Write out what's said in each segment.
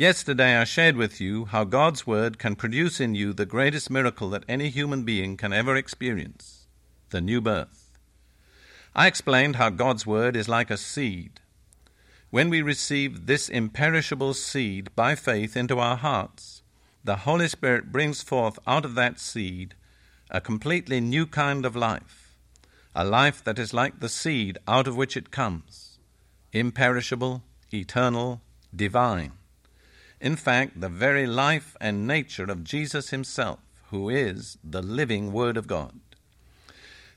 Yesterday I shared with you how God's Word can produce in you the greatest miracle that any human being can ever experience the new birth. I explained how God's Word is like a seed. When we receive this imperishable seed by faith into our hearts, the Holy Spirit brings forth out of that seed a completely new kind of life, a life that is like the seed out of which it comes imperishable, eternal, divine in fact, the very life and nature of Jesus himself, who is the living Word of God.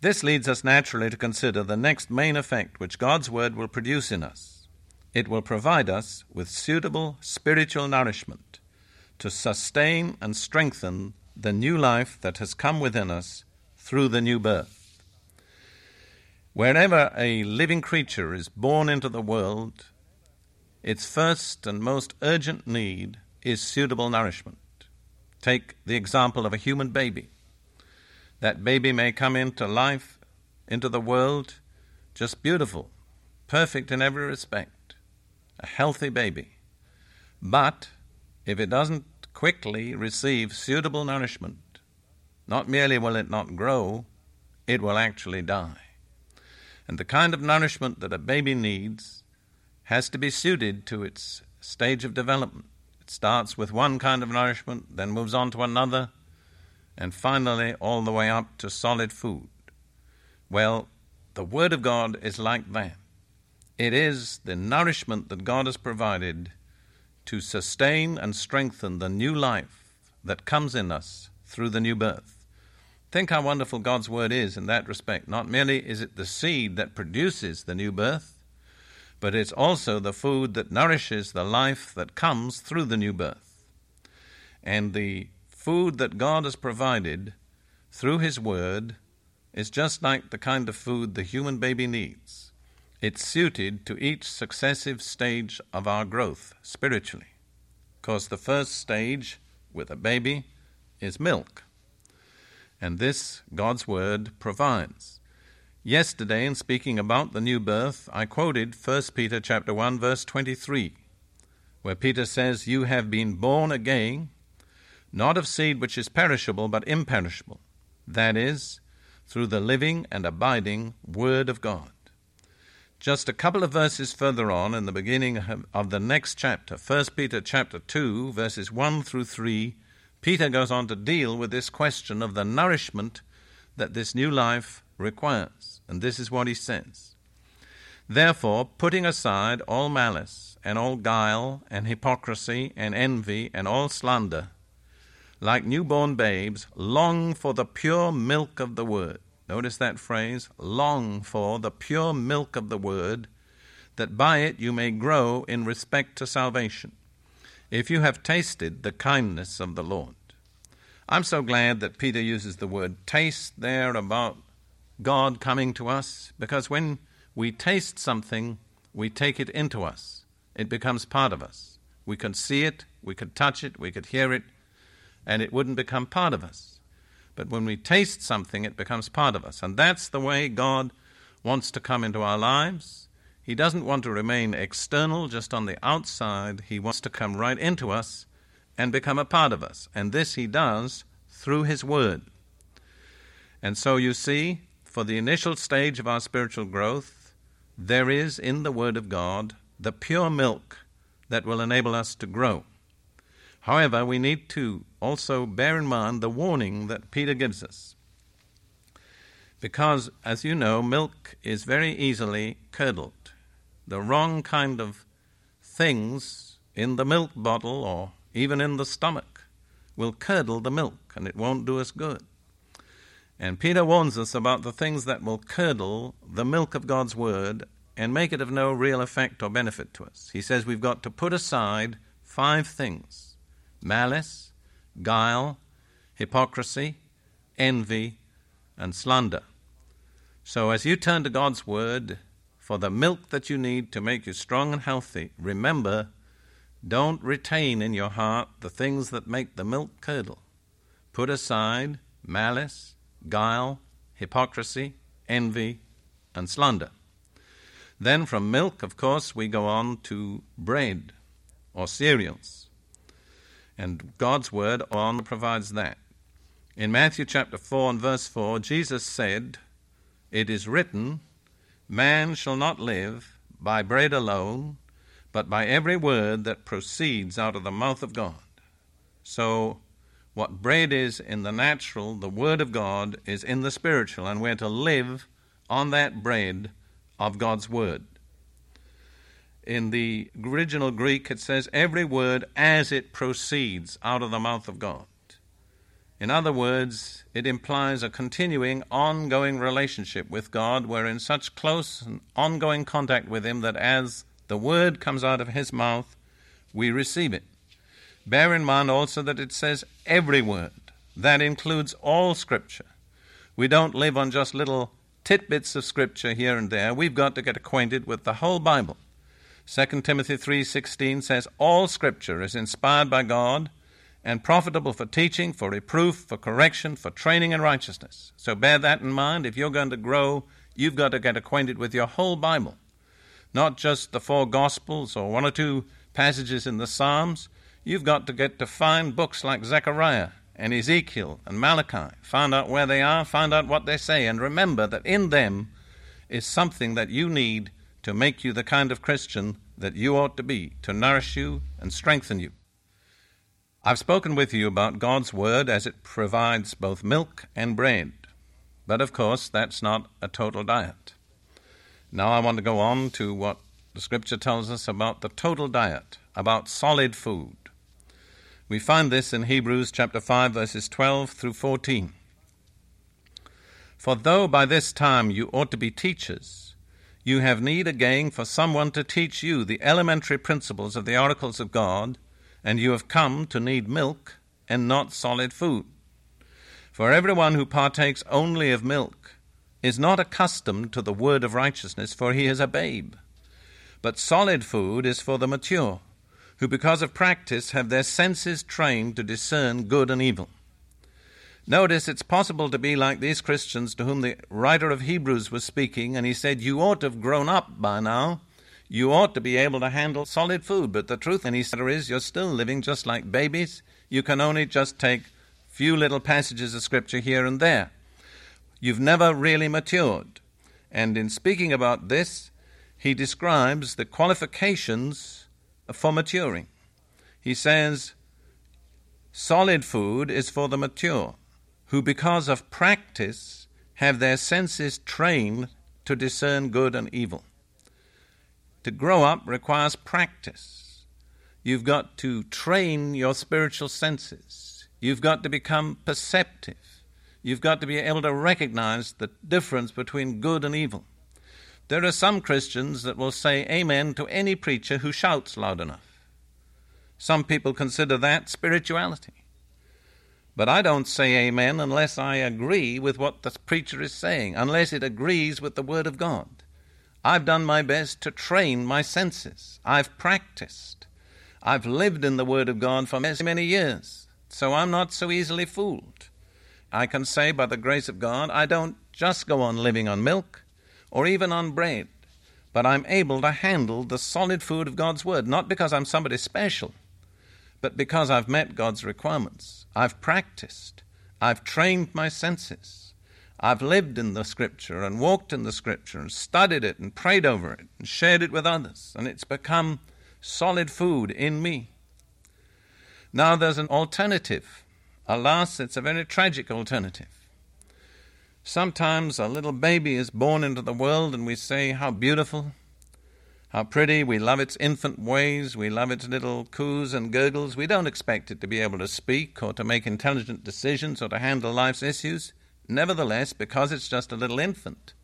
This leads us naturally to consider the next main effect which God's Word will produce in us. It will provide us with suitable spiritual nourishment to sustain and strengthen the new life that has come within us through the new birth. Wherever a living creature is born into the world, its first and most urgent need is suitable nourishment. Take the example of a human baby. That baby may come into life, into the world, just beautiful, perfect in every respect, a healthy baby. But if it doesn't quickly receive suitable nourishment, not merely will it not grow, it will actually die. And the kind of nourishment that a baby needs has to be suited to its stage of development. It starts with one kind of nourishment, then moves on to another, and finally all the way up to solid food. Well, the Word of God is like that. It is the nourishment that God has provided to sustain and strengthen the new life that comes in us through the new birth. Think how wonderful God's Word is in that respect. Not merely is it the seed that produces the new birth, but it's also the food that nourishes the life that comes through the new birth. And the food that God has provided through His Word is just like the kind of food the human baby needs. It's suited to each successive stage of our growth spiritually. Because the first stage with a baby is milk. And this God's Word provides. Yesterday, in speaking about the new birth, I quoted 1 Peter chapter 1, verse 23, where Peter says, You have been born again, not of seed which is perishable, but imperishable, that is, through the living and abiding Word of God. Just a couple of verses further on, in the beginning of the next chapter, 1 Peter chapter 2, verses 1 through 3, Peter goes on to deal with this question of the nourishment that this new life requires. And this is what he says Therefore, putting aside all malice, and all guile, and hypocrisy, and envy, and all slander, like newborn babes, long for the pure milk of the word. Notice that phrase long for the pure milk of the word, that by it you may grow in respect to salvation, if you have tasted the kindness of the Lord. I'm so glad that Peter uses the word taste there about God coming to us because when we taste something, we take it into us. It becomes part of us. We can see it, we could touch it, we could hear it, and it wouldn't become part of us. But when we taste something, it becomes part of us. And that's the way God wants to come into our lives. He doesn't want to remain external, just on the outside. He wants to come right into us and become a part of us. And this He does through His Word. And so you see, for the initial stage of our spiritual growth, there is in the Word of God the pure milk that will enable us to grow. However, we need to also bear in mind the warning that Peter gives us. Because, as you know, milk is very easily curdled. The wrong kind of things in the milk bottle or even in the stomach will curdle the milk and it won't do us good. And Peter warns us about the things that will curdle the milk of God's Word and make it of no real effect or benefit to us. He says we've got to put aside five things malice, guile, hypocrisy, envy, and slander. So as you turn to God's Word for the milk that you need to make you strong and healthy, remember don't retain in your heart the things that make the milk curdle. Put aside malice, guile, hypocrisy, envy, and slander. Then from milk, of course, we go on to bread or cereals. And God's word on provides that. In Matthew chapter 4 and verse 4, Jesus said, It is written, Man shall not live by bread alone, but by every word that proceeds out of the mouth of God. So, what bread is in the natural, the Word of God is in the spiritual, and we're to live on that bread of God's Word. In the original Greek, it says, every word as it proceeds out of the mouth of God. In other words, it implies a continuing, ongoing relationship with God. We're in such close and ongoing contact with Him that as the word comes out of His mouth, we receive it. Bear in mind also that it says every word. That includes all Scripture. We don't live on just little tidbits of Scripture here and there. We've got to get acquainted with the whole Bible. 2 Timothy 3:16 says all scripture is inspired by God and profitable for teaching, for reproof, for correction, for training in righteousness. So bear that in mind if you're going to grow, you've got to get acquainted with your whole Bible. Not just the four gospels or one or two passages in the Psalms. You've got to get to find books like Zechariah and Ezekiel and Malachi. Find out where they are, find out what they say, and remember that in them is something that you need to make you the kind of Christian that you ought to be, to nourish you and strengthen you. I've spoken with you about God's Word as it provides both milk and bread, but of course that's not a total diet. Now I want to go on to what the Scripture tells us about the total diet, about solid food. We find this in Hebrews chapter 5 verses 12 through 14. For though by this time you ought to be teachers, you have need again for someone to teach you the elementary principles of the oracles of God, and you have come to need milk and not solid food. For everyone who partakes only of milk is not accustomed to the word of righteousness, for he is a babe. But solid food is for the mature, who because of practice have their senses trained to discern good and evil. Notice it's possible to be like these Christians to whom the writer of Hebrews was speaking, and he said, You ought to have grown up by now. You ought to be able to handle solid food. But the truth, and he said, is you're still living just like babies. You can only just take few little passages of Scripture here and there. You've never really matured. And in speaking about this, he describes the qualifications for maturing. He says, Solid food is for the mature who, because of practice, have their senses trained to discern good and evil. To grow up requires practice. You've got to train your spiritual senses. You've got to become perceptive. You've got to be able to recognize the difference between good and evil. There are some Christians that will say amen to any preacher who shouts loud enough. Some people consider that spirituality. But I don't say amen unless I agree with what the preacher is saying, unless it agrees with the Word of God. I've done my best to train my senses. I've practiced. I've lived in the Word of God for many, many years, so I'm not so easily fooled. I can say, by the grace of God, I don't just go on living on milk or even on bread, but I'm able to handle the solid food of God's Word, not because I'm somebody special, but because I've met God's requirements. I've practiced. I've trained my senses. I've lived in the Scripture and walked in the Scripture and studied it and prayed over it and shared it with others, and it's become solid food in me. Now there's an alternative. Alas, it's a very tragic alternative. Sometimes a little baby is born into the world and we say, How beautiful, how pretty, we love its infant ways, we love its little coos and gurgles. We don't expect it to be able to speak or to make intelligent decisions or to handle life's issues. Nevertheless, because it's just a little infant,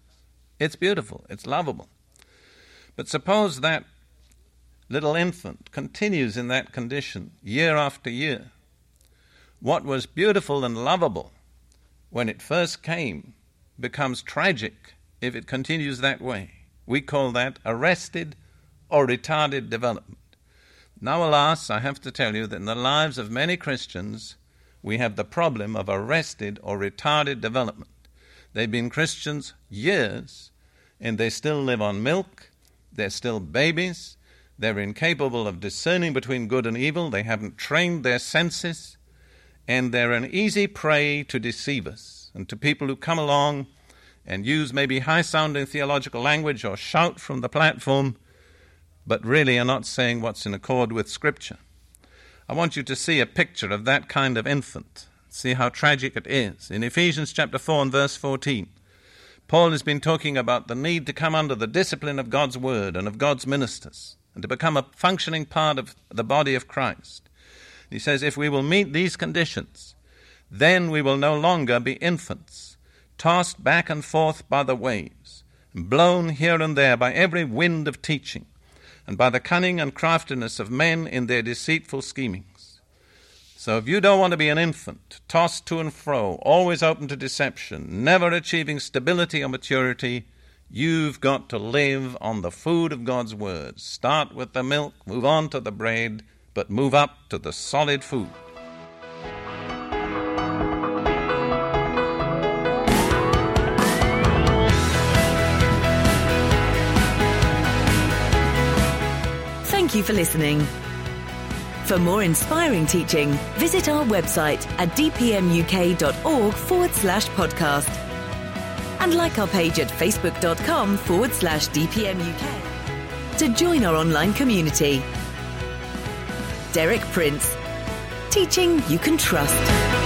it's beautiful, it's lovable. But suppose that little infant continues in that condition year after year. What was beautiful and lovable when it first came becomes tragic if it continues that way. We call that arrested or retarded development. Now, alas, I have to tell you that in the lives of many Christians, we have the problem of arrested or retarded development. They've been Christians years, and they still live on milk, they're still babies, they're incapable of discerning between good and evil, they haven't trained their senses, and they're an easy prey to deceivers and to people who come along and use maybe high sounding theological language or shout from the platform, but really are not saying what's in accord with Scripture. I want you to see a picture of that kind of infant. See how tragic it is. In Ephesians chapter 4 and verse 14, Paul has been talking about the need to come under the discipline of God's word and of God's ministers and to become a functioning part of the body of Christ. He says, if we will meet these conditions, then we will no longer be infants, tossed back and forth by the waves, blown here and there by every wind of teaching, and by the cunning and craftiness of men in their deceitful schemings. So if you don't want to be an infant, tossed to and fro, always open to deception, never achieving stability or maturity, you've got to live on the food of God's Word. Start with the milk, move on to the bread, but move up to the solid food. Thank you for listening. For more inspiring teaching, visit our website at dpmuk.org forward slash podcast. And like our page at facebook.com forward slash dpmuk to join our online community. Derek Prince. Teaching you can trust.